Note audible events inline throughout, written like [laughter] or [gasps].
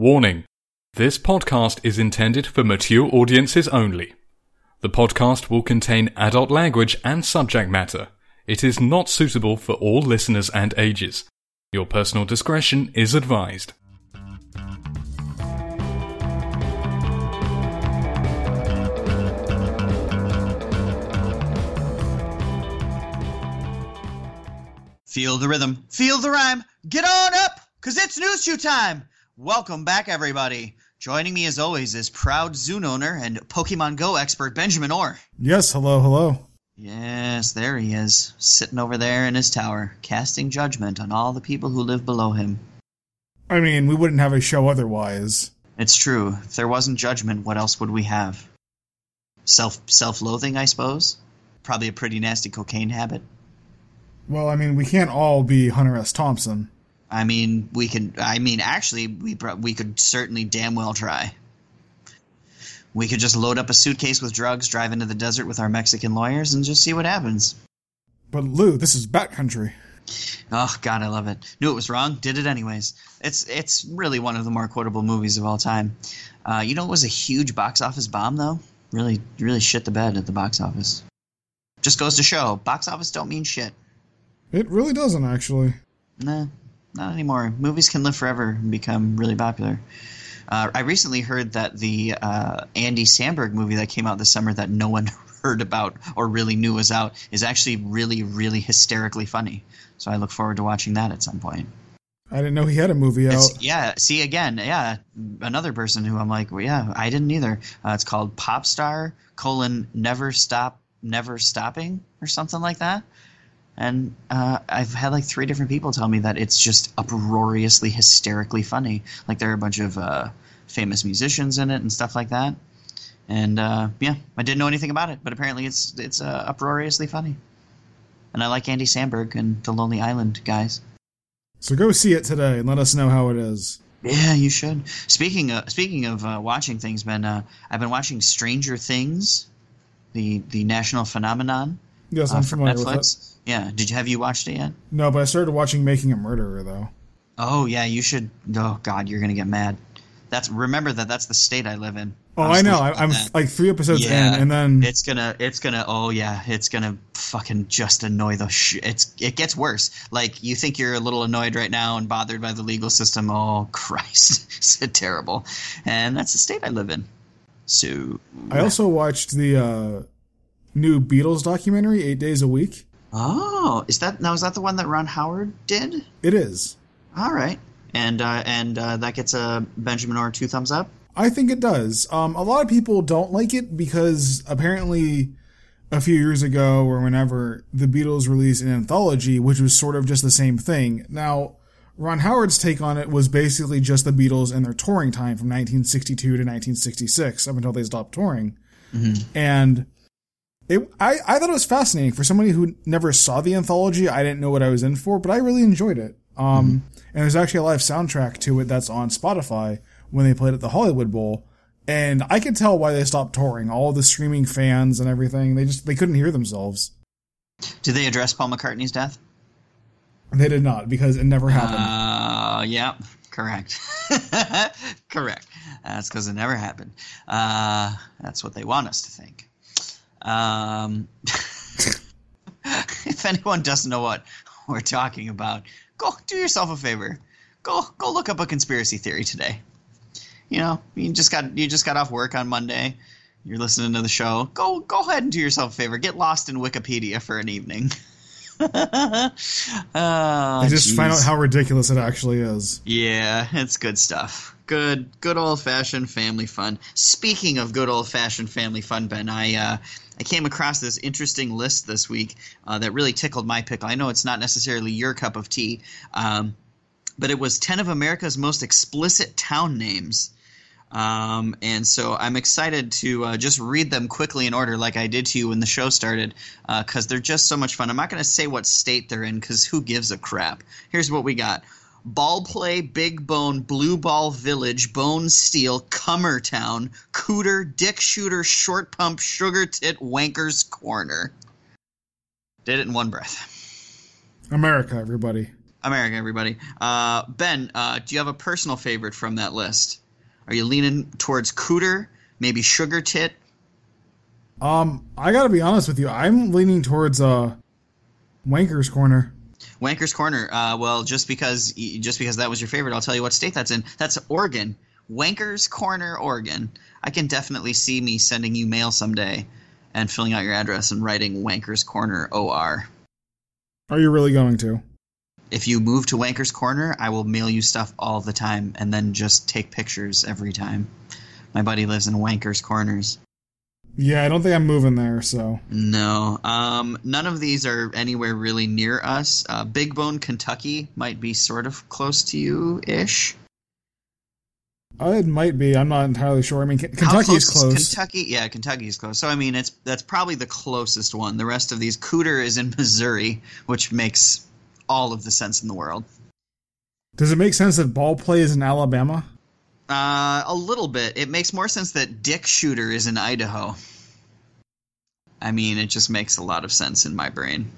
Warning This podcast is intended for mature audiences only. The podcast will contain adult language and subject matter. It is not suitable for all listeners and ages. Your personal discretion is advised. Feel the rhythm, feel the rhyme, get on up, cause it's news shoe time! Welcome back, everybody. Joining me as always is proud Zune owner and Pokemon Go expert Benjamin Orr. Yes, hello, hello. Yes, there he is, sitting over there in his tower, casting judgment on all the people who live below him. I mean, we wouldn't have a show otherwise. It's true. If there wasn't judgment, what else would we have? Self self loathing, I suppose. Probably a pretty nasty cocaine habit. Well, I mean, we can't all be Hunter S. Thompson. I mean, we can. I mean, actually, we we could certainly damn well try. We could just load up a suitcase with drugs, drive into the desert with our Mexican lawyers, and just see what happens. But Lou, this is Bat Country. Oh God, I love it. Knew it was wrong, did it anyways. It's it's really one of the more quotable movies of all time. Uh, you know, it was a huge box office bomb though. Really, really shit the bed at the box office. Just goes to show, box office don't mean shit. It really doesn't, actually. Nah, not anymore. Movies can live forever and become really popular. Uh, I recently heard that the uh, Andy Samberg movie that came out this summer that no one [laughs] heard about or really knew was out is actually really, really hysterically funny. So I look forward to watching that at some point. I didn't know he had a movie out. It's, yeah, see again, yeah, another person who I'm like, well, yeah, I didn't either. Uh, it's called Popstar colon Never Stop Never Stopping or something like that. And uh, I've had like three different people tell me that it's just uproariously, hysterically funny. Like there are a bunch of uh, famous musicians in it and stuff like that. And uh, yeah, I didn't know anything about it, but apparently it's it's uh, uproariously funny. And I like Andy Samberg and the Lonely Island guys. So go see it today and let us know how it is. Yeah, you should. Speaking of speaking of uh, watching things, Ben, uh, I've been watching Stranger Things, the the national phenomenon Yes, I'm from familiar with it. Netflix. Yeah, did you have you watched it yet? No, but I started watching Making a Murderer, though. Oh yeah, you should. Oh God, you're gonna get mad. That's remember that that's the state I live in. Oh, was I know. I, that. like three episodes Yeah, in, and then it's gonna it's gonna oh yeah it's gonna fucking just annoy the sh- it's it gets worse like you think you're a little annoyed right now and bothered by the legal system oh [laughs] christ it's terrible and that's the state i live in so I also watched the uh, new Beatles documentary, Eight Days a Week. Oh is that now is that the one that ron howard did It is. all right and uh and uh that gets a benjamin or two thumbs up I think it does. Um, a lot of people don't like it because apparently a few years ago or whenever the Beatles released an anthology, which was sort of just the same thing. Now, Ron Howard's take on it was basically just the Beatles and their touring time from 1962 to 1966 up until they stopped touring. And it, I, I thought it was fascinating for somebody who never saw the anthology. I didn't know what I was in for, but I really enjoyed it. Um, and there's actually a live soundtrack to it that's on Spotify when they played at the Hollywood Bowl. And I could tell why they stopped touring. All the streaming fans and everything, they just, they couldn't hear themselves. did they address paul mccartney's death They did not because it never happened. Uh, yeah, correct. [laughs] correct. That's because it never happened. Uh, that's what they want us to think. Um, [laughs] if anyone doesn't know what we're talking about, go do yourself a favor. Go go look up a conspiracy theory today. You know, you just got you just got off work on Monday. You're listening to the show. Go go ahead and do yourself a favor. Get lost in Wikipedia for an evening. [laughs] [laughs] oh, I just find out how ridiculous it actually is. Yeah, it's good stuff. Good, good old fashioned family fun. Speaking of good old fashioned family fun, Ben, I uh, I came across this interesting list this week uh, that really tickled my pickle. I know it's not necessarily your cup of tea, um, but it was ten of America's most explicit town names. Um, and so I'm excited to uh, just read them quickly in order, like I did to you when the show started, because they're just so much fun. I'm not going to say what state they're in, because who gives a crap? Here's what we got Ball Play, Big Bone, Blue Ball Village, Bone Steel, Cummertown, Cooter, Dick Shooter, Short Pump, Sugar Tit, Wanker's Corner. Did it in one breath. America, everybody. America, everybody. Uh, ben, uh, do you have a personal favorite from that list? Are you leaning towards Cooter, maybe Sugar Tit? Um, I gotta be honest with you. I'm leaning towards uh, Wanker's Corner. Wanker's Corner. Uh, well, just because just because that was your favorite, I'll tell you what state that's in. That's Oregon. Wanker's Corner, Oregon. I can definitely see me sending you mail someday and filling out your address and writing Wanker's Corner OR. Are you really going to? If you move to Wanker's Corner, I will mail you stuff all the time and then just take pictures every time. My buddy lives in Wanker's Corners. Yeah, I don't think I'm moving there, so. No. Um, none of these are anywhere really near us. Uh, Big Bone, Kentucky might be sort of close to you ish. Uh, it might be. I'm not entirely sure. I mean, Kentucky is close. Kentucky, yeah, Kentucky is close. So I mean, it's that's probably the closest one. The rest of these, Cooter is in [laughs] Missouri, which makes all of the sense in the world. Does it make sense that ball play is in Alabama? Uh, a little bit. It makes more sense that Dick Shooter is in Idaho. I mean, it just makes a lot of sense in my brain.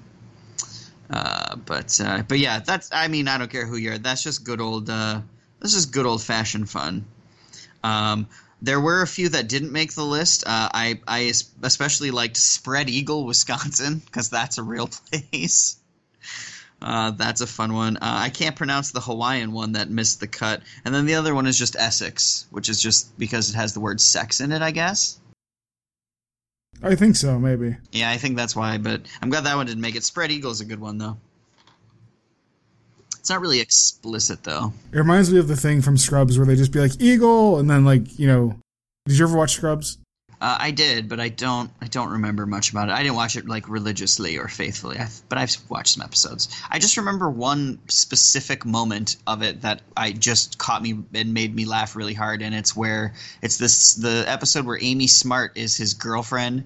Uh, but uh, but yeah, that's. I mean, I don't care who you're. That's just good old. Uh, this is good old fashioned fun. Um, there were a few that didn't make the list. Uh, I I especially liked Spread Eagle, Wisconsin, because that's a real [laughs] place. Uh, that's a fun one. Uh, I can't pronounce the Hawaiian one that missed the cut, and then the other one is just Essex, which is just because it has the word sex in it, I guess. I think so, maybe. Yeah, I think that's why. But I'm glad that one didn't make it. Spread Eagle is a good one, though. It's not really explicit though. It reminds me of the thing from Scrubs where they just be like eagle, and then like you know, did you ever watch Scrubs? Uh, I did, but I don't. I don't remember much about it. I didn't watch it like religiously or faithfully, I've, but I've watched some episodes. I just remember one specific moment of it that I just caught me and made me laugh really hard, and it's where it's this the episode where Amy Smart is his girlfriend,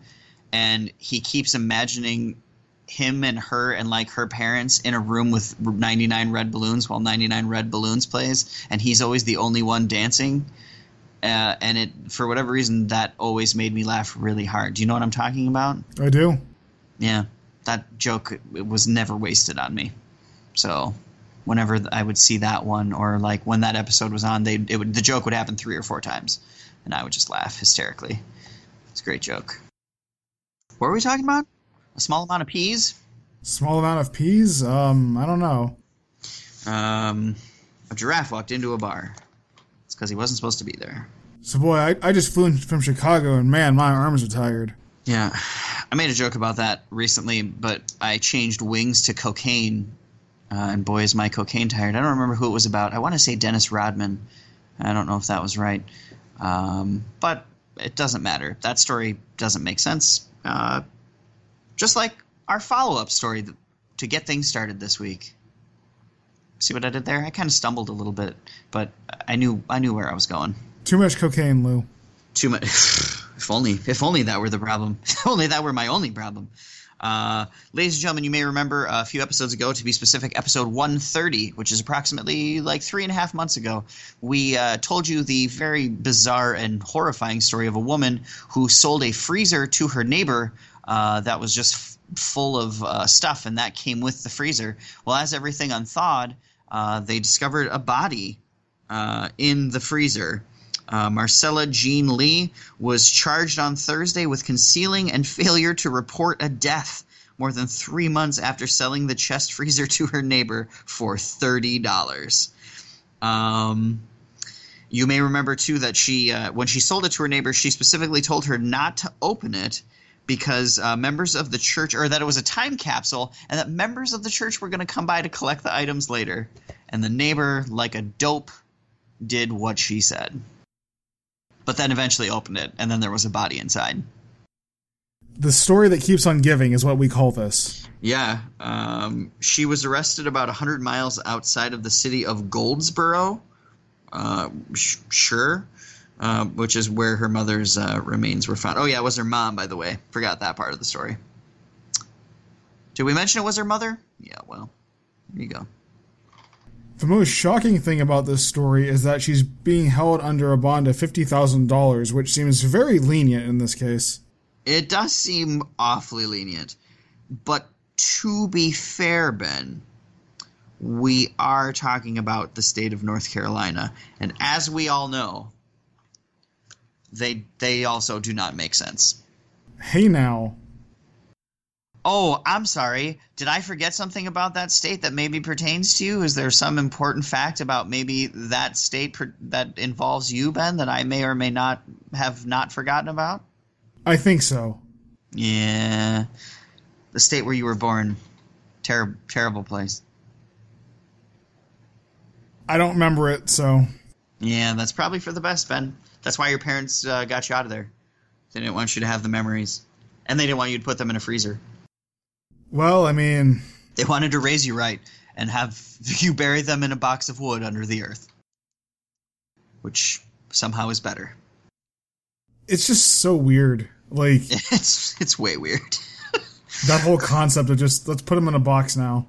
and he keeps imagining him and her and like her parents in a room with 99 red balloons while 99 red balloons plays and he's always the only one dancing uh, and it for whatever reason that always made me laugh really hard do you know what i'm talking about i do yeah that joke was never wasted on me so whenever i would see that one or like when that episode was on they it would the joke would happen three or four times and i would just laugh hysterically it's a great joke what were we talking about a small amount of peas. Small amount of peas? Um, I don't know. Um, a giraffe walked into a bar. It's because he wasn't supposed to be there. So, boy, I, I just flew in from Chicago, and man, my arms are tired. Yeah, I made a joke about that recently, but I changed wings to cocaine, uh, and boy, is my cocaine tired. I don't remember who it was about. I want to say Dennis Rodman. I don't know if that was right, um, but it doesn't matter. That story doesn't make sense. Uh, just like our follow up story to get things started this week. See what I did there? I kind of stumbled a little bit, but I knew I knew where I was going. Too much cocaine, Lou. Too much. [laughs] if only if only that were the problem. [laughs] If only that were my only problem. Uh, ladies and gentlemen, you may remember a few episodes ago, to be specific, episode 130, which is approximately like three and a half months ago, we uh, told you the very bizarre and horrifying story of a woman who sold a freezer to her neighbor uh, that was just full of uh, stuff, and that came with the freezer. Well, as everything unthawed, uh, they discovered a body uh, in the freezer. Uh, Marcella Jean Lee was charged on Thursday with concealing and [laughs] failure to report a death more than three months after selling the chest freezer to her neighbor for $30. Um, you may remember, too, that she, uh, when she sold it to her neighbor, she specifically told her not to open it because uh, members of the church, or that it was a time capsule, and that members of the church were going to come by to collect the items later. And the neighbor, like a dope, did what she said. But then eventually opened it, and then there was a body inside. The story that keeps on giving is what we call this. Yeah. Um, she was arrested about 100 miles outside of the city of Goldsboro. Uh, sh- sure. Uh, which is where her mother's uh, remains were found. Oh yeah, it was her mom, by the way. Forgot that part of the story. Did we mention it was her mother? Yeah, well, there you go. The most shocking thing about this story is that she's being held under a bond of $50,000, which seems very lenient in this case. It does seem awfully lenient. But to be fair, Ben, we are talking about the state of North Carolina, and as we all know, they they also do not make sense. Hey now. Oh, I'm sorry. Did I forget something about that state that maybe pertains to you? Is there some important fact about maybe that state per- that involves you, Ben, that I may or may not have not forgotten about? I think so. Yeah, the state where you were born. Terrible, terrible place. I don't remember it, so Yeah, that's probably for the best, Ben. That's why your parents uh, got you out of there. They didn't want you to have the memories, and they didn't want you to put them in a freezer. well, I mean, They wanted to raise you right and have [laughs] you bury them in a box of wood under the earth, which somehow is better. it's just so weird. Like [laughs] It's it's way weird. [laughs] that whole concept of just let's put them in a box now.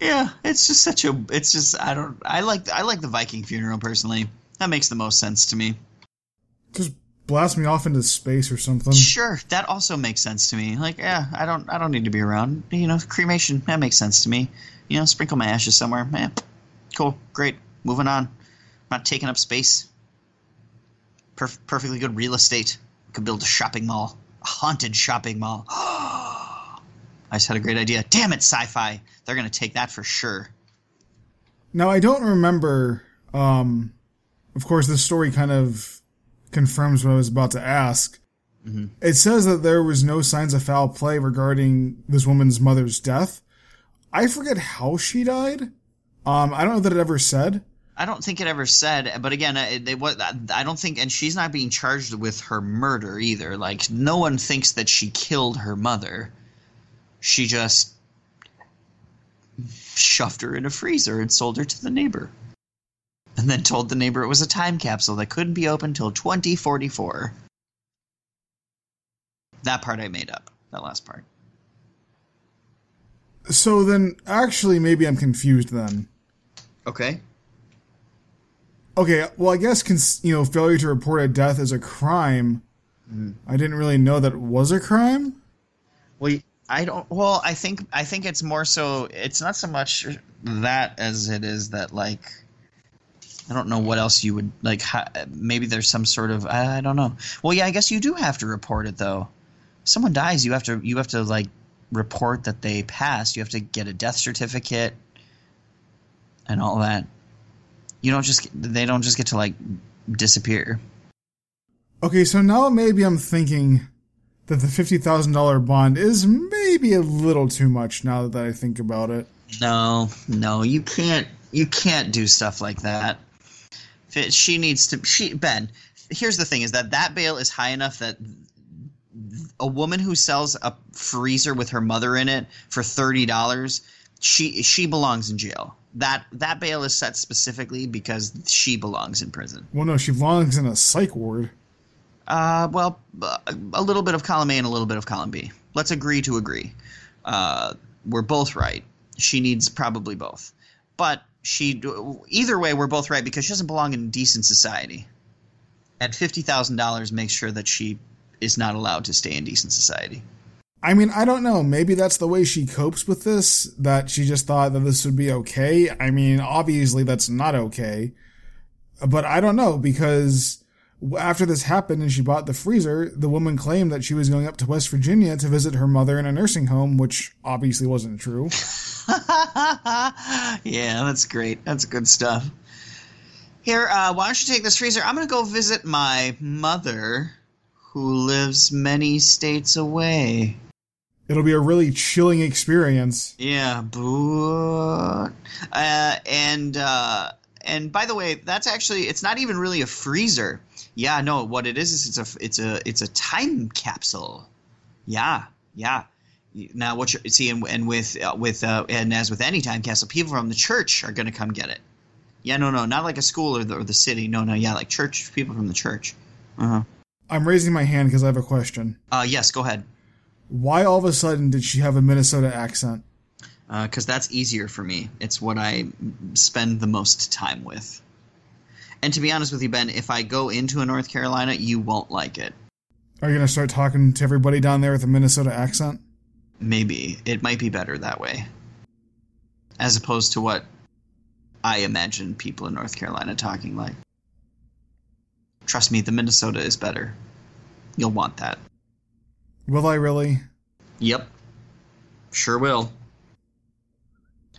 Yeah, it's just such a. It's just I don't. I like I like the Viking funeral personally. That makes the most sense to me. Just blast me off into space or something. Sure, that also makes sense to me. Like, yeah, I don't I don't need to be around. You know, cremation that makes sense to me. You know, sprinkle my ashes somewhere. Man, cool, great. Moving on. not taking up space. Perf- perfectly good real estate. Could build a shopping mall, a haunted shopping mall. [gasps] I just had a great idea. Damn it, sci-fi! They're gonna take that for sure. Now I don't remember. Um, of course, this story kind of confirms what I was about to ask. It says that there was no signs of foul play regarding this woman's mother's death. I forget how she died. Um, I don't know that it ever said. I don't think it ever said, but again, it, they, what I don't think, and she's not being charged with her murder either. Like no one thinks that she killed her mother. She just shoved her in a freezer and sold her to the neighbor, and then told the neighbor it was a time capsule that couldn't be opened till 2044. That part I made up. That last part. So then, actually, maybe I'm confused then. Okay. Okay, well, I guess cons- you know failure to report a death is a crime. Mm-hmm. I didn't really know that it was a crime. Well, I don't. Well, I think I think it's more so. It's not so much that as it is that like. I don't know what else you would like. Ha- maybe there's some sort of I don't know. Well, yeah, I guess you do have to report it though. If Someone dies, you have to you have to like report that they passed. You have to get a death certificate and all that. You don't just they don't just get to like disappear. Okay, so now maybe I'm thinking that the fifty thousand dollar bond is maybe a little too much. Now that I think about it, No, no, you can't. You can't do stuff like that. If She needs to. She Ben. Here's the thing: is that that bail is high enough that a woman who sells a freezer with her mother in it for thirty dollars, she she belongs in jail. That that bail is set specifically because she belongs in prison. well, no, she belongs in a psych ward. Uh, well, a little bit of column A and a little bit of column B. Let's agree to agree. Uh, we're both right. She needs probably both, but she either way we're both right because she doesn't belong in decent society. At fifty thousand dollars, makes sure that she is not allowed to stay in decent society. I mean, I don't know. Maybe that's the way she copes with this. That she just thought that this would be okay. I mean, obviously that's not okay. But I don't know because after this happened and she bought the freezer, the woman claimed that she was going up to West Virginia to visit her mother in a nursing home, which obviously wasn't true. [laughs] yeah, that's great. That's good stuff. Here, uh, why don't you take this freezer? I'm going to go visit my mother, who lives many states away. It'll be a really chilling experience. Yeah, but uh, and uh, and by the way, that's actually it's not even really a freezer. Yeah, no, what it is is it's a it's a it's a time capsule. Yeah, yeah. Now what you see, and, and with uh, with uh, and as with any time capsule, people from the church are going to come get it. Yeah, no, no, not like a school or the, or the city. No, no, yeah, like church people from the church. Uh huh. I'm raising my hand because I have a question. Uh, yes, go ahead. Why all of a sudden did she have a Minnesota accent? Uh, because that's easier for me. It's what I spend the most time with. And to be honest with you, Ben, if I go into a North Carolina, you won't like it. Are you going to start talking to everybody down there with a Minnesota accent? Maybe it might be better that way, as opposed to what I imagine people in North Carolina talking like. Trust me, the Minnesota is better. You'll want that. Will I really? Yep. Sure will.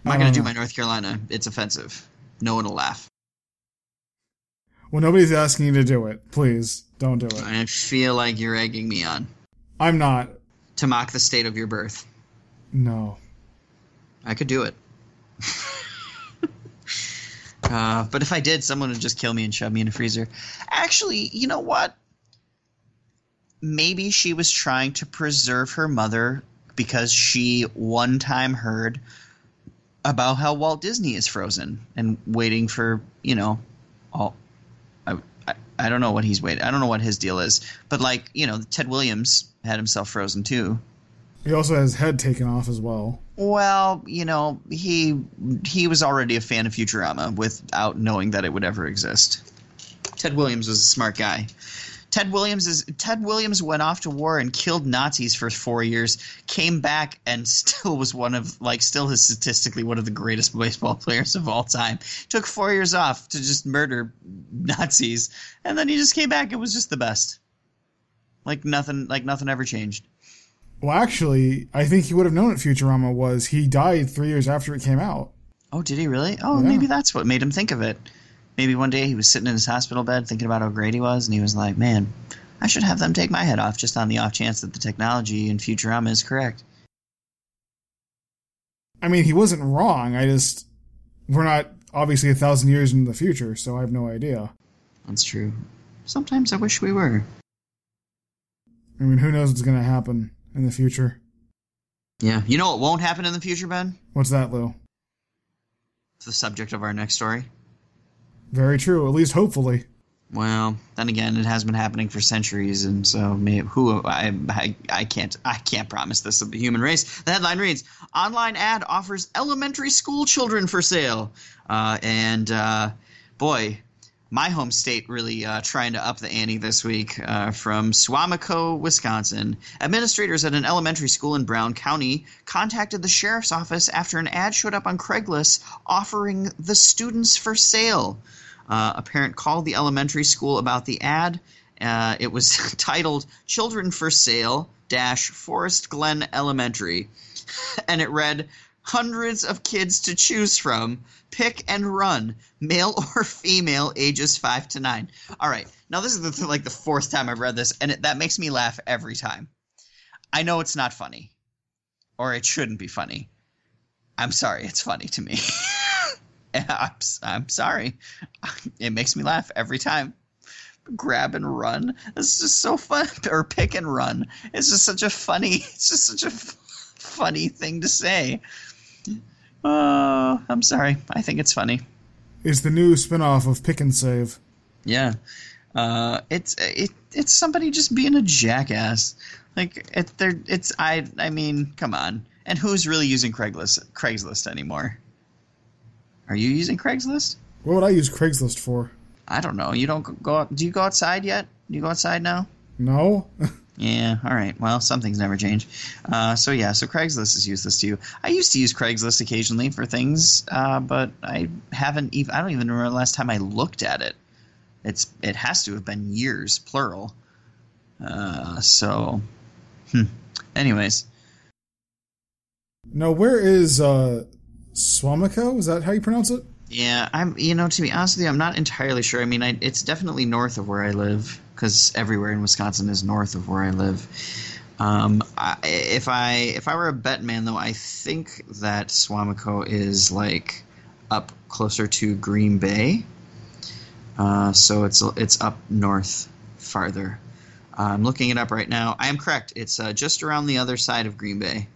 I'm not going to do my North Carolina. It's offensive. No one will laugh. Well, nobody's asking you to do it. Please don't do it. I feel like you're egging me on I'm not. to mock the state of your birth. No. I could do it. [laughs] uh, but if I did, someone would just kill me and shove me in a freezer. Actually, you know what? Maybe she was trying to preserve her mother because she one time heard about how Walt Disney is frozen and waiting for, you know, all. I, I, I don't know what he's waiting. I don't know what his deal is. But, like, you know, Ted Williams had himself frozen too. He also has his head taken off as well. Well, you know, he he was already a fan of Futurama without knowing that it would ever exist. Ted Williams was a smart guy. Ted Williams is Ted Williams went off to war and killed Nazis for four years, came back and [laughs] still was one of like still is statistically one of the greatest baseball [laughs] players of all time. Took four years off to just murder [laughs] Nazis, and then he just came back and was just the best. Like nothing like nothing ever changed. Well, actually, I think he would have known what Futurama was. He died three years after it came out. Oh, did he really? Oh, Yeah. maybe that's what made him think of it. Maybe one day he was sitting in his hospital bed thinking about how great he was, and he was like, "Man, I should have them take my head off just on the off chance that the technology in Futurama is correct." I mean, he wasn't wrong. I just we're not obviously a thousand years into the future, so I have no idea. That's true. Sometimes I wish we were. I mean, who knows what's going to happen in the future? Yeah. You know what won't happen in the future, Ben? What's that, Lou? It's the subject of our next story. Very true. At least hopefully. Well, then again, it has been happening for centuries, and so may, who I, I I can't I can't promise this of the human race. The headline reads: Online ad offers elementary school children for sale, uh, and uh, boy, my home state really uh, trying to up the ante this week. Uh, from Suamico, Wisconsin, administrators at an elementary school in Brown County contacted the sheriff's office after an ad showed up on Craigslist offering the students for sale. Uh, a parent called the elementary school about the ad. Uh, it was [laughs] titled "Children for Sale Dash Forest Glen Elementary," and it read, "Hundreds of kids to choose from. Pick and run, male [laughs] or female, ages five to nine. All right, now this is the, like the fourth time I've read this, and it, that makes me laugh every time. I know it's not funny, or it shouldn't be funny. I'm sorry, it's funny to me. [laughs] I'm, I'm sorry. [laughs] It makes me laugh every time. Grab and run. It's just so fun. Or pick and run. It's just such a funny. It's just such a funny thing to say. Oh, I'm sorry. I think it's funny. It's the new spin-off of Pick and Save. Yeah. Uh, it's it it's somebody just being a jackass. Like it, they're it's I I mean, come on. And who's really using Craigslist Craigslist anymore? Are you using Craigslist? What would I use Craigslist for? I don't know. You don't go- go out. Do you go outside yet? Do you go outside now? No? [laughs] Yeah. All right. Well, something's never changed. Uh, so yeah. So Craigslist is useless to you. I used to use Craigslist occasionally for things, uh, but I haven't even. I don't even remember the last time I looked at it. It's. It has to have been years, plural. Uh, so. Hmm. Anyways. Now, where is uh Suamico? Is that how you pronounce it? Yeah, I'm. You know, to be honest with you, I'm not entirely sure. I mean, I, it's definitely north of where I live because everywhere in Wisconsin is north of where I live. Um, I, if I if I were a bet man, though, I think that Suamico is like up closer to Green Bay. Uh, so it's it's up north farther. I'm looking it up right now. I am correct. It's uh, just around the other side of Green Bay.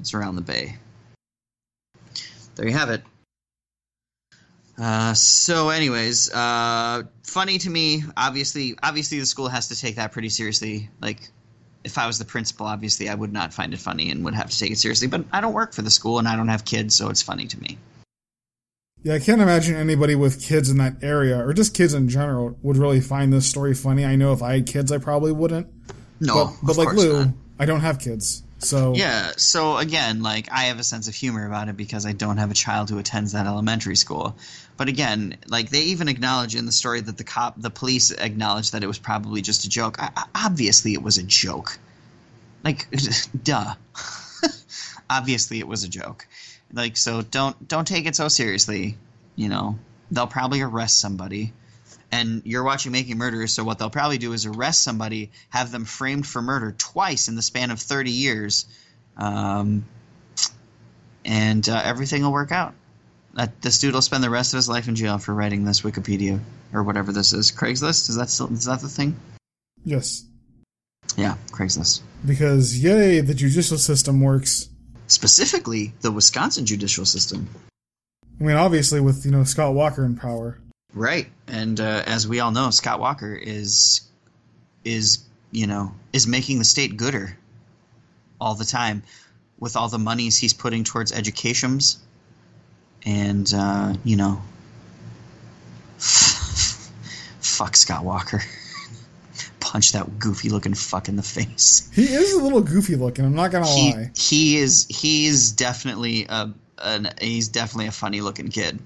It's around the bay. There you have it. Uh, so, anyways, uh, funny to me. Obviously, obviously, the school has to take that pretty seriously. Like, if I was the principal, obviously, I would not find it funny and would have to take it seriously. But I don't work for the school and I don't have kids, so it's funny to me. Yeah, I can't imagine anybody with kids in that area, or just kids in general, would really find this story funny. I know if I had kids, I probably wouldn't. No, but but like Lou, not. I don't have kids. So Yeah, so again, like I have a sense of humor about it because I don't have a child who attends that elementary school. But again, like they even acknowledge in the story that the cop, the police acknowledged that it was probably just a joke. I, obviously, it was a joke. Like, [laughs] duh. [laughs] obviously, it was a joke. Like, so don't don't take it so seriously. You know, they'll probably arrest somebody. And you're watching Making Murderers, so what they'll probably do is arrest somebody, have them framed for murder twice in the span of 30 years, um, and uh, everything will work out. That this dude will spend the rest of his life in jail for writing this Wikipedia or whatever this is. Craigslist is that still is that the thing? yes, Yeah, Craigslist. because yay, the judicial system works. Specifically, the Wisconsin judicial system. I mean, obviously with you know Scott Walker in power. Right, and uh, as we all know, Scott Walker is is you know is making the state gooder all the time with all the monies he's putting towards educations, and uh, you know, [laughs] fuck Scott Walker. [laughs] Punch that goofy looking fuck in the face. He is a little goofy looking. I'm not gonna He lie. he is he is definitely a an, he's definitely a funny looking kid.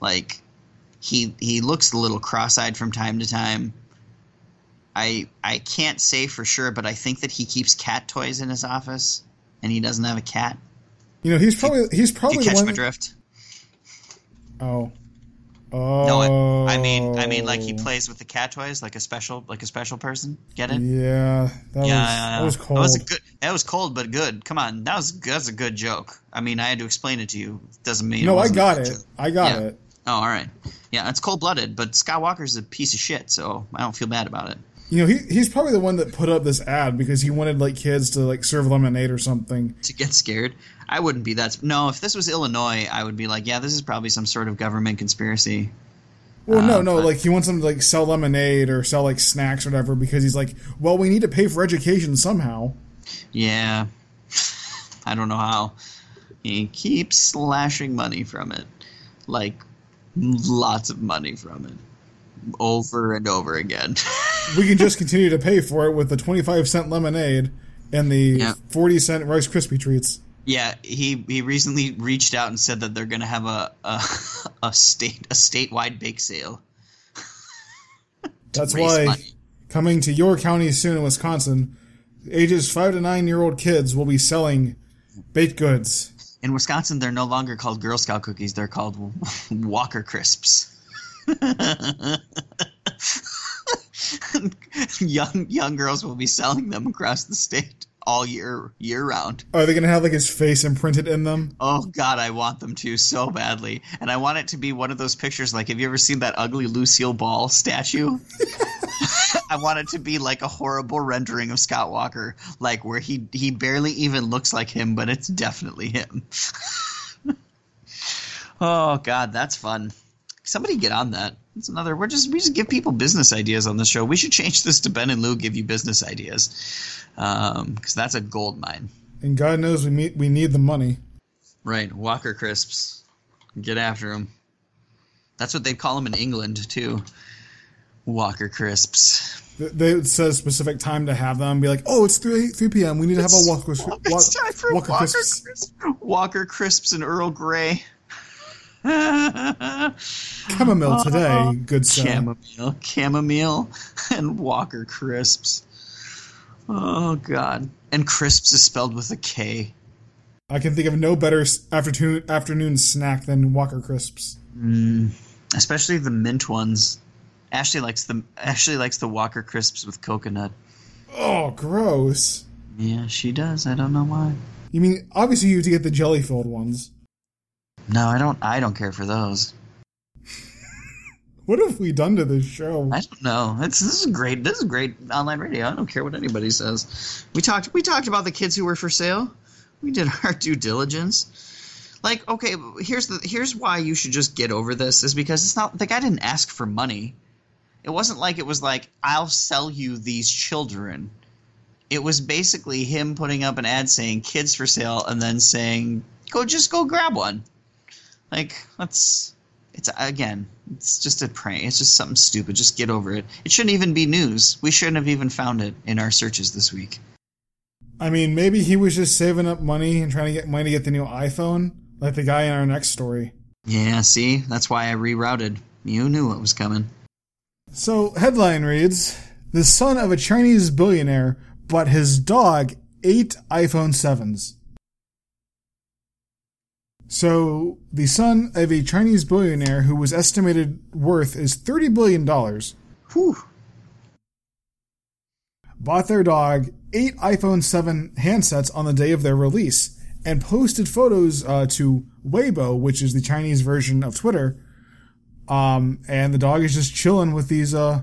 Like he he looks a little cross-eyed from time to time. I I can't say for sure, but I think that he keeps cat toys in his office, and he doesn't have a cat. You know, he's probably he's You probably the catch one. my drift? Oh, oh. No, I, I mean I mean like he oh. plays with the cat toys like a special like a special person. Get it? Yeah, that Yeah, was that was cold. That was a good. That was cold, but good. Come on, that was that's a good joke. I mean, I had to explain it to you. Doesn't mean no, I got it. I got Yeah. it. Oh, all right. Yeah, it's cold blooded, but Scott Walker's a piece of shit, so I don't feel bad about it. You know, he he's probably the one that put up this ad because he wanted like kids to like serve lemonade or something. To get scared, I wouldn't be that. No, if this was Illinois, I would be like, yeah, this is probably some sort of government conspiracy. Well, no, Uh, no, but- like he wants them to like sell lemonade or sell like snacks or whatever because he's like, well, we need to pay for education somehow. Yeah, [laughs] I don't know how. He keeps slashing money from it, like lots of money from it, over and over again. [laughs] We can just continue to pay for it with the twenty five cent lemonade and the Yeah. forty cent Rice Krispie treats. Yeah, he he recently reached out and said that they're going to have a, a [laughs] a state a statewide bake sale. [laughs] That's why money. coming to your county soon in Wisconsin, ages five to nine year old kids will be selling baked goods. In Wisconsin, they're no longer called Girl Scout cookies; they're called [laughs] Walker Crisps. [laughs] young young girls will be selling them across the state all year year round. Are they going to have like his face imprinted in them? Oh God, I want them to so badly, and I want it to be one of those pictures. Like, have you ever seen that ugly Lucille Ball statue? [laughs] [laughs] I want it to be like a horrible rendering of Scott Walker, like where he he barely even looks like him, but it's definitely him. [laughs] oh God, that's fun. Somebody get on that. It's another. We're just we just give people business ideas on the show. We should change this to Ben and Lou give you business ideas, um, because that's a gold mine. And God knows we meet, we need the money. Right, Walker crisps. Get after them. That's what they call them in England too. Walker crisps. They a specific time to have them. Be like, oh, it's three three p.m. We need to have a Walker. It's time Walker Walker, Crisps. crisps. Walker crisps and Earl Grey. Chamomile today, good sir. chamomile, chamomile, [laughs] and Walker crisps. Oh God! And crisps is spelled with a K. I can think of no better afternoon afternoon snack than Walker crisps. Mm, especially the mint ones. Ashley likes the Ashley likes the Walker crisps with coconut. Oh, gross. Yeah, she does. I don't know why. You mean obviously you have to get the jelly filled ones? No, I don't. I don't care for those. What have we done to this show? I don't know. It's this is great. This is great online radio. I don't care what anybody says. We talked. We talked about the kids who were for sale. We did [laughs] our due diligence. Like, okay, here's the here's why you should just get over this is because it's not the guy didn't ask for money. It wasn't like it was like I'll sell you these children. It was basically him putting up an ad saying kids for sale and then saying go just go grab one. Like that's it's again, it's just a prank. It's just something stupid. Just get over it. It shouldn't even be news. We shouldn't have even found it in our searches this week. I mean, maybe he was just saving up money and trying to get money to get the new iPhone, like the guy in our next story. Yeah, see, that's why I rerouted. You knew what was coming. So, headline reads The son of a Chinese billionaire bought his dog eight iPhone 7s. So, the son of a Chinese billionaire who was estimated worth is $30 billion Whew. bought their dog eight iPhone 7 handsets on the day of their release and posted photos uh, to Weibo, which is the Chinese version of Twitter. Um, and the dog is just chilling with these uh,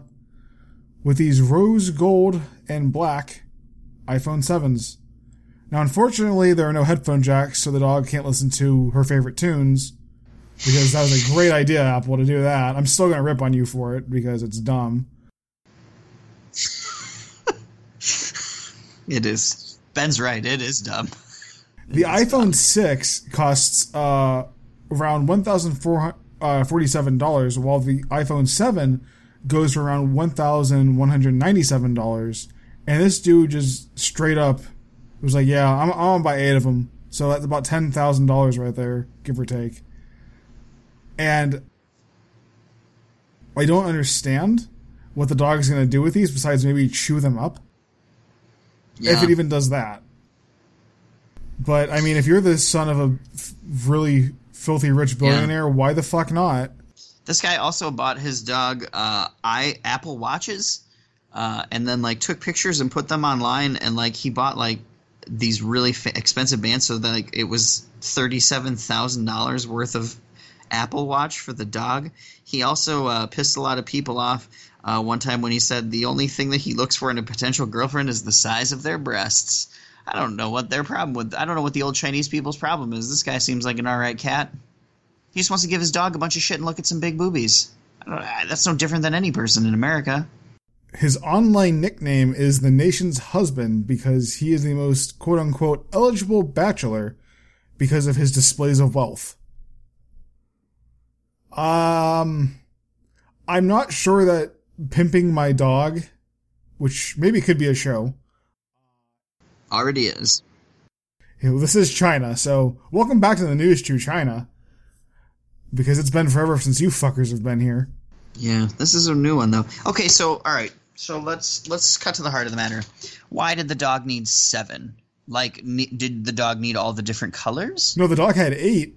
with these rose gold and black iPhone 7s. Now, unfortunately, there are no headphone jacks, so the dog can't listen to her favorite tunes. Because that was a great idea, Apple, to do that. I'm still going to rip on you for it because it's dumb. [laughs] It is. Ben's right. It is dumb. The iPhone 6 costs uh, around $1,047, while the iPhone 7 goes for around $1,197. And this dude just straight up was like, yeah, I'm, I'm to buy eight of them. So that's about $10,000 right there, give or take. And I don't understand what the dog is going to do with these besides maybe chew them up Yeah. if it even does that. But I mean, if you're the son of a f- really filthy rich billionaire, why the fuck not? This guy also bought his dog uh, i Apple watches, uh, and then like took pictures and put them online. And like he bought like these really expensive bands, so that like it was thirty seven thousand dollars worth of Apple Watch for the dog. He also uh, pissed a lot of people off. Uh, one time when he said the only thing that he looks for in a potential girlfriend is the size of their breasts. I don't know what their problem with. I don't know what the old Chinese people's problem is. This guy seems like an all right cat. He just wants to give his dog a bunch of shit and look at some big boobies. That's no different than any person in America. His online nickname is the nation's husband because he is the most quote unquote eligible bachelor because of his displays of wealth. Um, I'm not sure that pimping my dog, which maybe could be a show. Already is. You know, this is China, so welcome back to the news, to China. Because it's been forever since you fuckers have been here. Yeah, this is a new one though. Okay, so all right, so let's let's cut to the heart of the matter. Why did the dog need seven? Like, ne- did the dog need all the different colors? No, the dog had eight.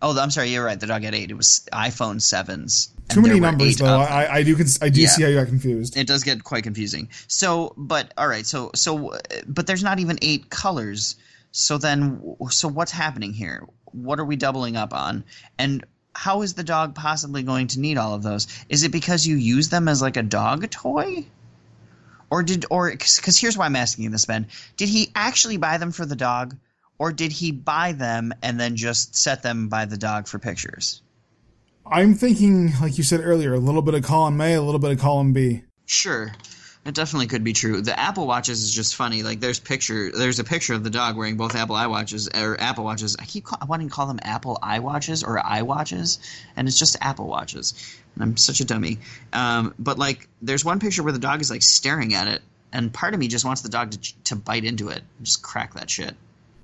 Oh, I'm sorry, you're right. The dog had eight. It was iPhone sevens. Too many numbers, though. I, I do cons- I do Yeah. see how you got confused. it does get quite confusing. So, but all right, so so but there's not even eight colors. So then so what's happening here? What are we doubling up on? And how is the dog possibly going to need all of those? Is it because you use them as like a dog toy? Or did or cuz here's why I'm asking you this Ben. Did he actually buy them for the dog or did he buy them and then just set them by the dog for pictures? I'm thinking, like you said earlier, a little bit of column A, a little bit of column B. Sure. It definitely could be true. The Apple Watches is just funny. Like there's picture there's a picture of the dog wearing both Apple iWatches or Apple Watches. I keep call, wanting to call them Apple iWatches or iWatches, and it's just Apple Watches. And I'm such a dummy. Um, but like there's one picture where the dog is like staring at it, and part of me just wants the dog to to bite into it, and just crack that shit.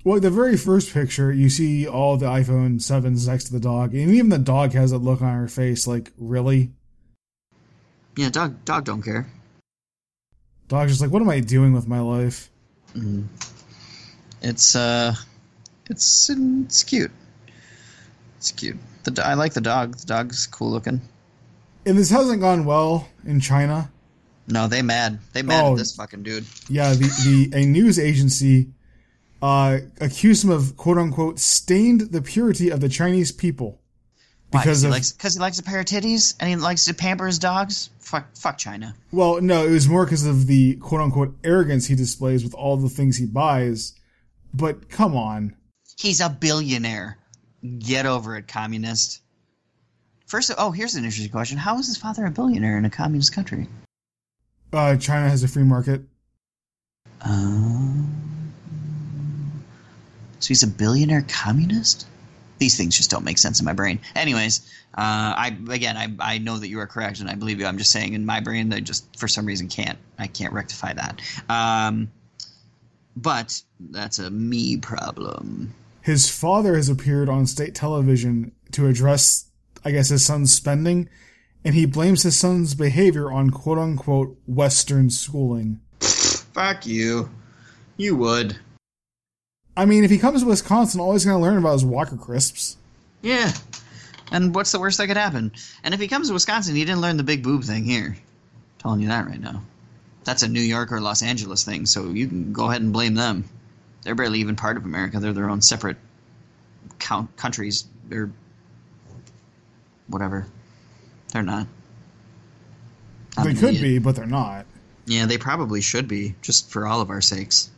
Well, the very first picture, you see all the iPhone 7s next to the dog, and even the dog has that look on her face like, really? Yeah, dog dog don't care. Dog's just like, what am I doing with my life? It's uh, it's it's cute. It's cute. The I like the dog. The dog's cool looking. And this hasn't gone well in China. No, they mad. They mad Oh. at this fucking dude. Yeah, the, the a news agency uh, accused him of quote unquote stained the purity of the Chinese people because he of likes because he likes a pair of titties and he likes to pamper his dogs. Fuck, fuck China. well, no, it was more because of the quote unquote arrogance he displays with all the things he buys. But come on, He's a billionaire. Get over it, communist. First, of, oh, here's an interesting question: How is his father a billionaire in a communist country? uh, China has a free market. Um, so he's a billionaire communist. These things just don't make sense in my brain. Anyways, uh, I again, I, I know that you are correct, and I believe you. I'm just saying, in my brain, I just for some reason can't I can't rectify that. Um, but that's a me problem. His father has appeared on state television to address, I guess, his son's spending, and he blames his son's behavior on quote unquote Western schooling. Fuck you. You would. I mean, if he comes to Wisconsin, all he's going to learn about is Walker Crisps. Yeah. And what's the worst that could happen? And if he comes to Wisconsin, he didn't learn the big boob thing here. I'm telling you that right now. That's a New York or Los Angeles thing, so you can go ahead and blame them. They're barely even part of America. They're their own separate count countries or whatever. They're not. I'm they um, could idiot. be, but they're not. Yeah, they probably should be, just for all of our sakes.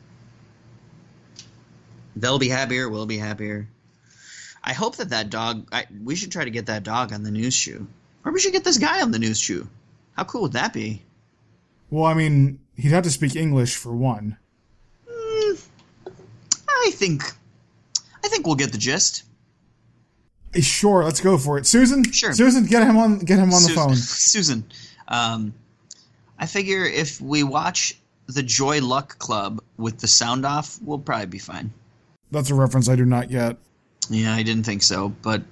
They'll be happier. We'll be happier. I hope that that dog. I, we should try to get that dog on the News Chew, or we should get this guy on the News Chew. How cool would that be? Well, I mean, he'd have to speak English for one. I think. I think we'll get the gist. Sure, let's go for it. Susan, Sure. Susan, get him on, get him on the phone. [laughs] Susan, um, I figure if we watch the Joy Luck Club with the sound off, we'll probably be fine. That's a reference I do not yet. Yeah, I didn't think so, but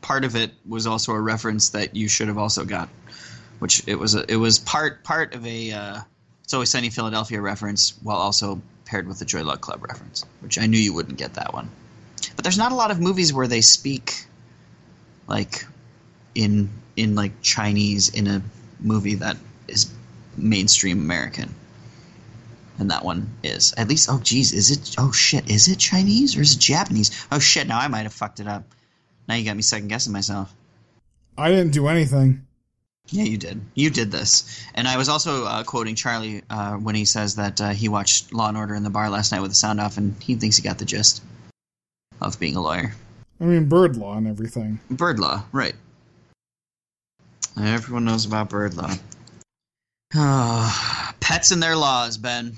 part of it was also a reference that you should have also got, which it was a, it was part part of a uh, It's Always Sunny Philadelphia reference, while also paired with the Joy Luck Club reference, which I knew you wouldn't get that one. But there's not a lot of movies where they speak like in in like Chinese in a movie that is mainstream American. And that one is. At least oh geez, is it oh shit, is it Chinese or is it Japanese? Oh shit, now I might have fucked it up. Now you got me second guessing myself. I didn't do anything. Yeah, you did. You did this. And I was also uh, quoting Charlie uh, when he says that uh, he watched Law and Order in the bar last night with the sound off, and he thinks he got the gist of being a lawyer. I mean, bird law and everything. Bird law, right. Everyone knows about bird law. Ah, [sighs] pets and their laws, Ben.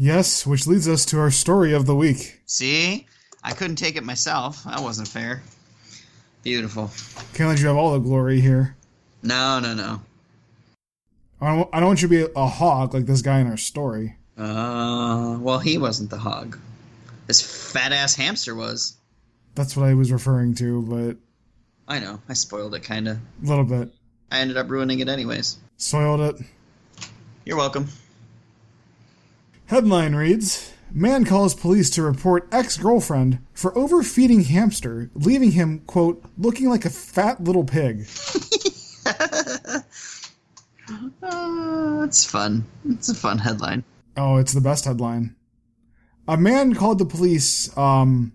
Yes, which leads us to our story of the week. See? I couldn't take it myself. That wasn't fair. Beautiful. Can't let you have all the glory here. No, no, no. I don't, I don't want you to be a hog like this guy in our story. Uh, well, he wasn't the hog. This fat ass hamster was. That's what I was referring to, but I know. I spoiled it, kind of. a little bit. I ended up ruining it anyways. Soiled it. You're welcome. Headline reads Man calls police to report ex girlfriend for overfeeding hamster, leaving him, quote, looking like a fat little pig. [laughs] Uh, it's fun. It's a fun headline. Oh, it's the best headline. A man called the police, um,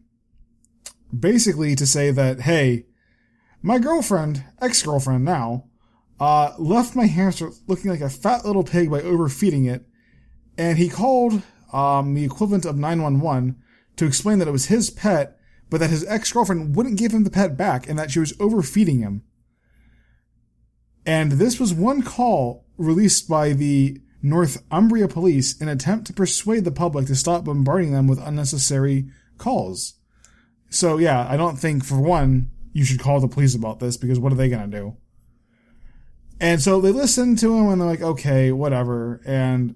basically to say that, hey, my girlfriend, ex girlfriend now, uh, left my hamster looking like a fat little pig by overfeeding it, and he called, um, the equivalent of 911 to explain that it was his pet, but that his ex girlfriend wouldn't give him the pet back and that she was overfeeding him. And this was one call released by the Northumbria police in an attempt to persuade the public to stop bombarding them with unnecessary calls. So yeah, I don't think for one you should call the police about this because what are they gonna do? And so they listened to him and they're like, okay, whatever. And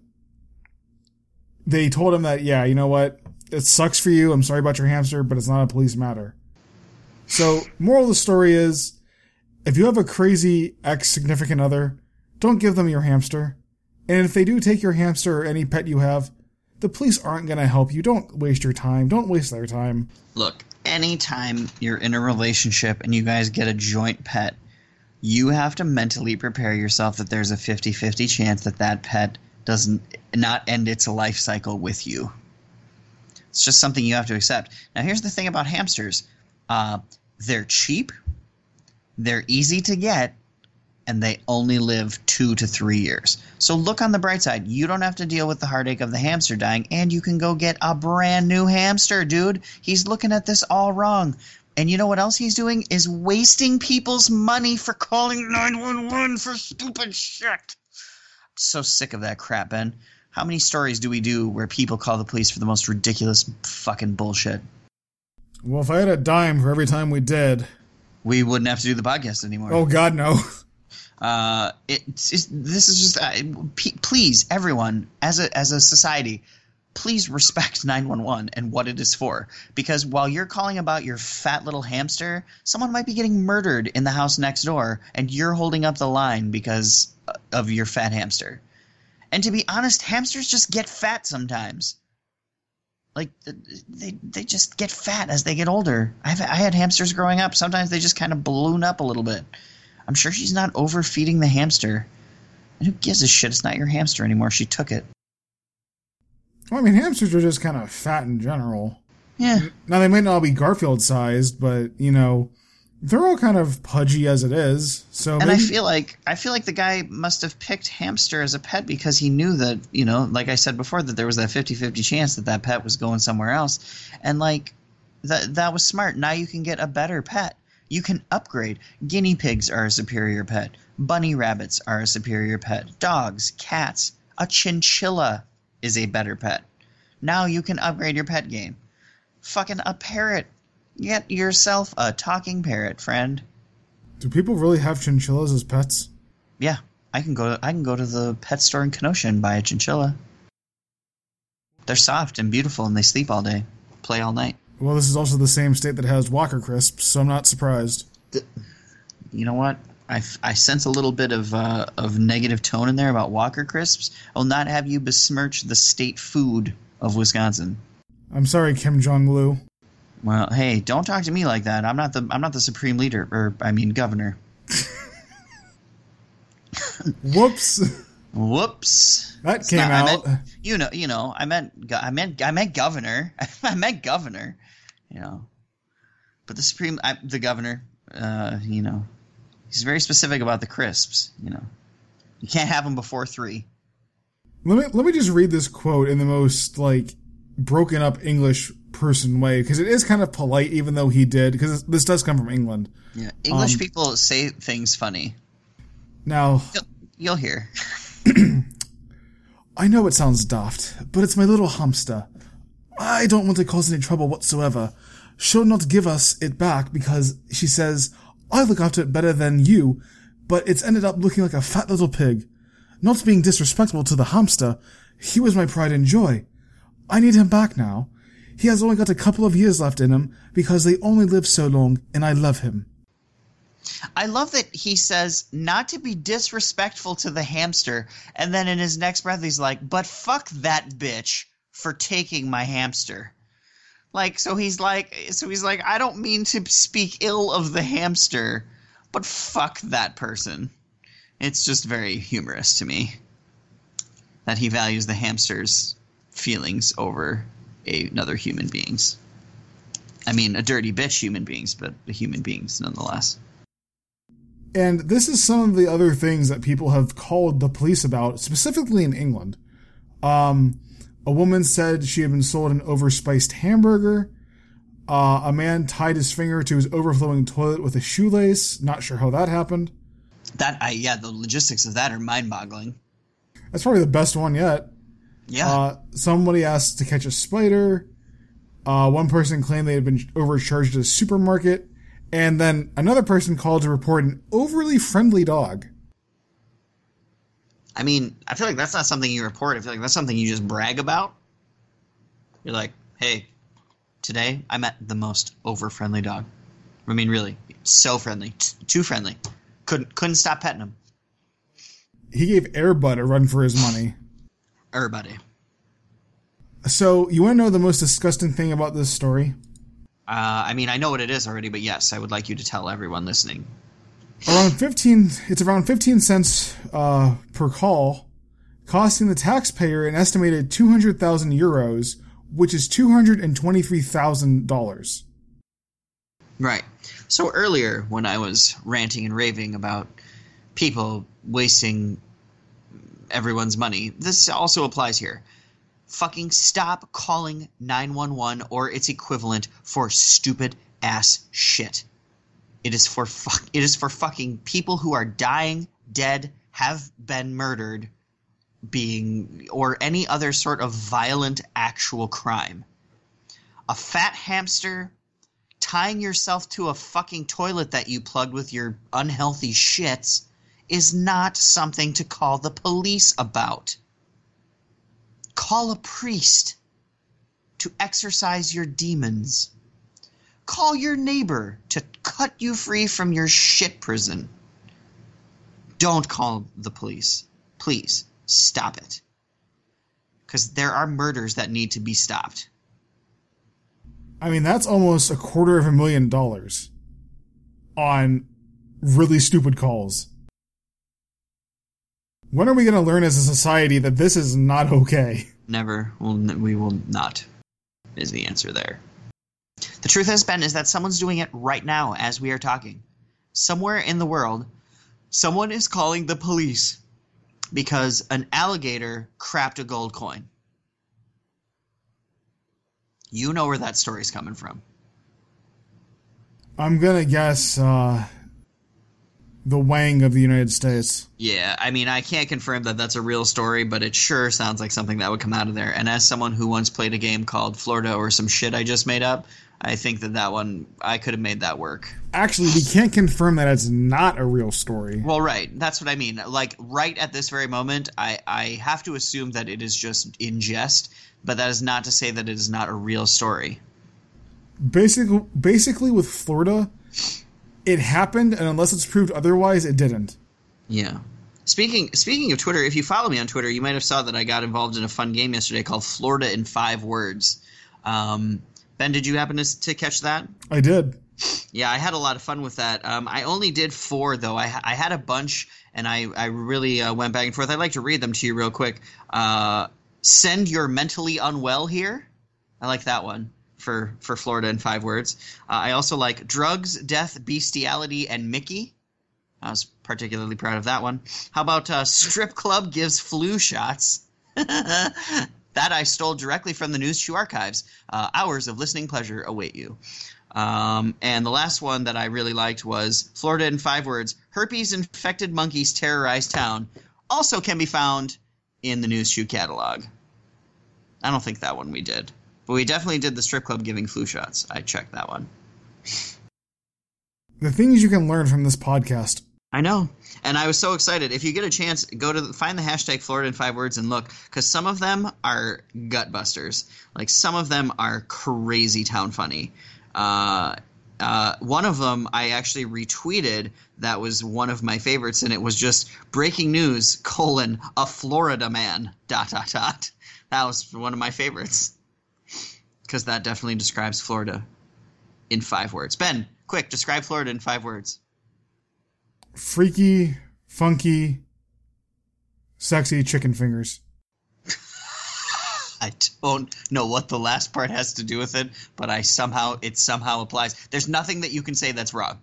they told him that, yeah, you know what? It sucks for you. I'm sorry about your hamster, but it's not a police matter. So moral of the story is, if you have a crazy ex significant other, don't give them your hamster. And if they do take your hamster or any pet you have, the police aren't going to help you. Don't waste your time. Don't waste their time. Look, anytime you're in a relationship and you guys get a joint pet, you have to mentally prepare yourself that there's a 50 50 chance that that pet doesn't not end its life cycle with you. It's just something you have to accept. Now, here's the thing about hamsters uh, they're cheap, they're easy to get, and they only live two to three years. So look on the bright side. You don't have to deal with the heartache of the hamster dying, and you can go get a brand new hamster, dude. He's looking at this all wrong. And you know what else he's doing? Is wasting people's money for calling 911 for stupid shit. I'm so sick of that crap, Ben. How many stories do we do where people call the police for the most ridiculous fucking bullshit? Well, if I had a dime for every time we did, We wouldn't have to do the podcast anymore. oh God, no. Uh, it's, it's this is just uh, p- please everyone as a as a society, please respect 911 and what it is for. Because while you're calling about your fat little hamster, someone might be getting murdered in the house next door, and you're holding up the line because of your fat hamster. And to be honest, hamsters just get fat sometimes. Like they they just get fat as they get older. I've I had hamsters growing up. Sometimes they just kind of balloon up a little bit. I'm sure she's not overfeeding the hamster. And who gives a shit? It's not your hamster anymore. She took it. Well, I mean, hamsters are just kind of fat in general. Yeah. Now they might not all be Garfield sized, but you know, they're all kind of pudgy as it is. So and maybe, I feel like I feel like the guy must have picked hamster as a pet because he knew that you know, like I said before, that there was that 50-50 chance that that pet was going somewhere else, and like that that was smart. Now you can get a better pet. You can upgrade. Guinea pigs are a superior pet. Bunny rabbits are a superior pet. Dogs, cats, a chinchilla is a better pet. Now you can upgrade your pet game. Fucking a parrot Get yourself a talking parrot, friend. Do people really have chinchillas as pets? Yeah, I can go. To, I can go to the pet store in Kenosha and buy a chinchilla. They're soft and beautiful, and they sleep all day, play all night. Well, this is also the same state that has Walker crisps, so I'm not surprised. The, you know what? I, I sense a little bit of uh, of negative tone in there about Walker crisps. I will not have you besmirch the state food of Wisconsin. I'm sorry, Kim Jong Lu. Well, hey, don't talk to me like that. I'm not the I'm not the supreme leader, or I mean governor. [laughs] Whoops. Whoops. That It's came not- out. meant- you know, you know, I meant, I meant, I meant governor. [laughs] I meant governor. You know, but the supreme, I, the governor. Uh, you know, he's very specific about the crisps. You know, you can't have them before three. Let me let me just read this quote in the most like broken up English person way because it is kind of polite, even though he did because this does come from England. Yeah, English Um, people say things funny. Now, You'll, you'll hear. [laughs] I know it sounds daft, but it's my little hamster. I don't want to cause any trouble whatsoever. She'll not give us it back because she says, I look after it better than you, but it's ended up looking like a fat little pig. Not being disrespectful to the hamster, he was my pride and joy. I need him back now. He has only got a couple of years left in him because they only live so long and I love him. I love that he says not to be disrespectful to the hamster, and then in his next breath he's like, "But fuck that bitch for taking my hamster." Like, so he's like, so he's like, I don't mean to speak ill of the hamster, but fuck that person. It's just very humorous to me that he values the hamster's feelings over a, another human being's. I mean, a dirty bitch human beings, but a human beings nonetheless. And this is some of the other things that people have called the police about, specifically in England. Um, a woman said she had been sold an overspiced hamburger. Uh, a man tied his finger to his overflowing toilet with a shoelace. Not sure how that happened. That I yeah, the logistics of that are mind-boggling. That's probably the best one yet. Yeah, Uh, somebody asked to catch a spider. Uh, one person claimed they had been overcharged at a supermarket. And then another person called to report an overly friendly dog. I mean, I feel like that's not something you report. I feel like that's something you just brag about. You're like, hey, today I met the most over-friendly dog. I mean, really, so friendly, t- too friendly. Couldn't couldn't stop petting him. He gave Airbud a run for his money. Everybody. So, you want to know the most disgusting thing about this story? Uh, I mean, I know what it is already, but yes, I would like you to tell everyone listening. Around 15, it's around 15 cents uh, per call, costing the taxpayer an estimated 200,000 euros, which is $223,000. Right. So earlier, when I was ranting and raving about people wasting everyone's money, this also applies here. Fucking stop calling 911 or its equivalent for stupid ass shit. It is for fuck it is for fucking people who are dying, dead, have been murdered, being or any other sort of violent actual crime. A fat hamster tying yourself to a fucking toilet that you plugged with your unhealthy shits is not something to call the police about. Call a priest. to exorcise your demons. Call your neighbor to cut you free from your shit prison. Don't call the police. Please stop it. Because there are murders that need to be stopped. I mean, that's almost a quarter of a million dollars on really stupid calls. When are we going to learn as a society that this is not okay? Never. Will we will not. Is the answer there? The truth has been is that someone's doing it right now as we are talking. Somewhere in the world, someone is calling the police because an alligator crapped a gold coin. You know where that story's coming from. I'm gonna guess uh, the Wang of the United States. Yeah, I mean, I can't confirm that that's a real story, but it sure sounds like something that would come out of there. And as someone who once played a game called Florida or some shit I just made up, I think that that one I could have made that work. Actually, we can't confirm that it's not a real story. Well, right. That's what I mean. Like right at this very moment, I I have to assume that it is just in jest, but that is not to say that it is not a real story. Basically, basically with Florida, it happened, and unless it's proved otherwise, it didn't. Yeah. Speaking speaking of Twitter, if you follow me on Twitter, you might have saw that I got involved in a fun game yesterday called Florida in Five Words. Um, ben, did you happen to, to catch that? I did. Yeah, I had a lot of fun with that. Um, I only did four though. I, I had a bunch, and I I really uh, went back and forth. I'd like to read them to you real quick. Uh, send your mentally unwell here. I like that one for for Florida in five words. Uh, I also like drugs, death, bestiality, and Mickey. I was particularly proud of that one. How about uh, strip club gives flu shots? [laughs] that I stole directly from the News Chew archives. Uh, hours of listening pleasure await you. Um, and the last one that I really liked was Florida in five words: herpes infected monkeys terrorize town. Also can be found in the News Chew catalog. I don't think that one we did. But we definitely did the strip club giving flu shots. I checked that one. The things you can learn from this podcast. I know. And I was so excited. If you get a chance, go to find the hashtag Florida in five words and look, because some of them are gut busters. Like some of them are crazy town funny. Uh, uh, one of them I actually retweeted. That was one of my favorites, and it was just breaking news: colon a Florida man dot dot dot. That was one of my favorites because that definitely describes Florida in five words. Ben, quick, describe Florida in five words. Freaky, funky, sexy chicken fingers. [laughs] I don't know what the last part has to do with it, but I somehow it somehow applies. There's nothing that you can say that's wrong.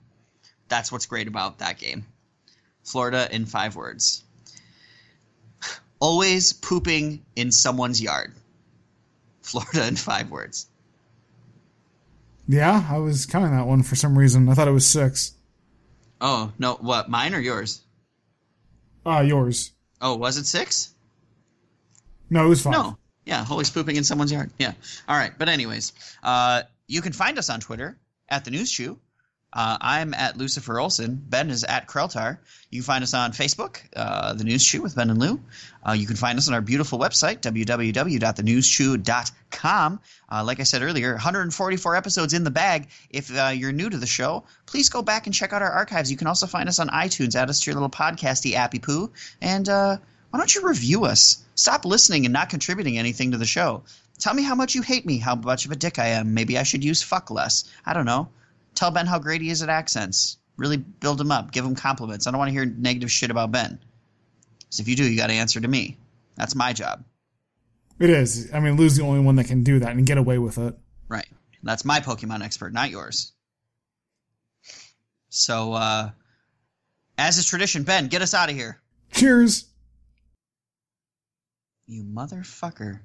That's what's great about that game. Florida in five words. [sighs] Always pooping in someone's yard. Florida in five words. Yeah, I was counting that one for some reason. I thought it was six. Oh, no, what, mine or yours? Ah, yours. Oh, was it six? No, it was five. No. Yeah, holy pooping in someone's yard. Yeah. All right. But anyways, uh, you can find us on Twitter at the News Chew. Uh, I'm at Lucifer Olson. Ben is at Kreltar. You can find us on Facebook, uh, The News Chew with Ben and Lou. Uh, you can find us on our beautiful website, www.thenewschew.com. Uh, like I said earlier, 144 episodes in the bag. If uh, you're new to the show, please go back and check out our archives. You can also find us on iTunes. Add us to your little podcasty appy poo. And uh, why don't you review us? Stop listening and not contributing anything to the show. Tell me how much you hate me, how much of a dick I am. Maybe I should use fuck less. I don't know. Tell Ben how great he is at accents. Really build him up. Give him compliments. I don't want to hear negative shit about Ben. Because if you do, you got to answer to me. That's my job. It is. I mean, Lou's the only one that can do that and get away with it. Right. That's my Pokemon expert, not yours. So, uh, as is tradition, Ben, get us out of here. Cheers. You motherfucker.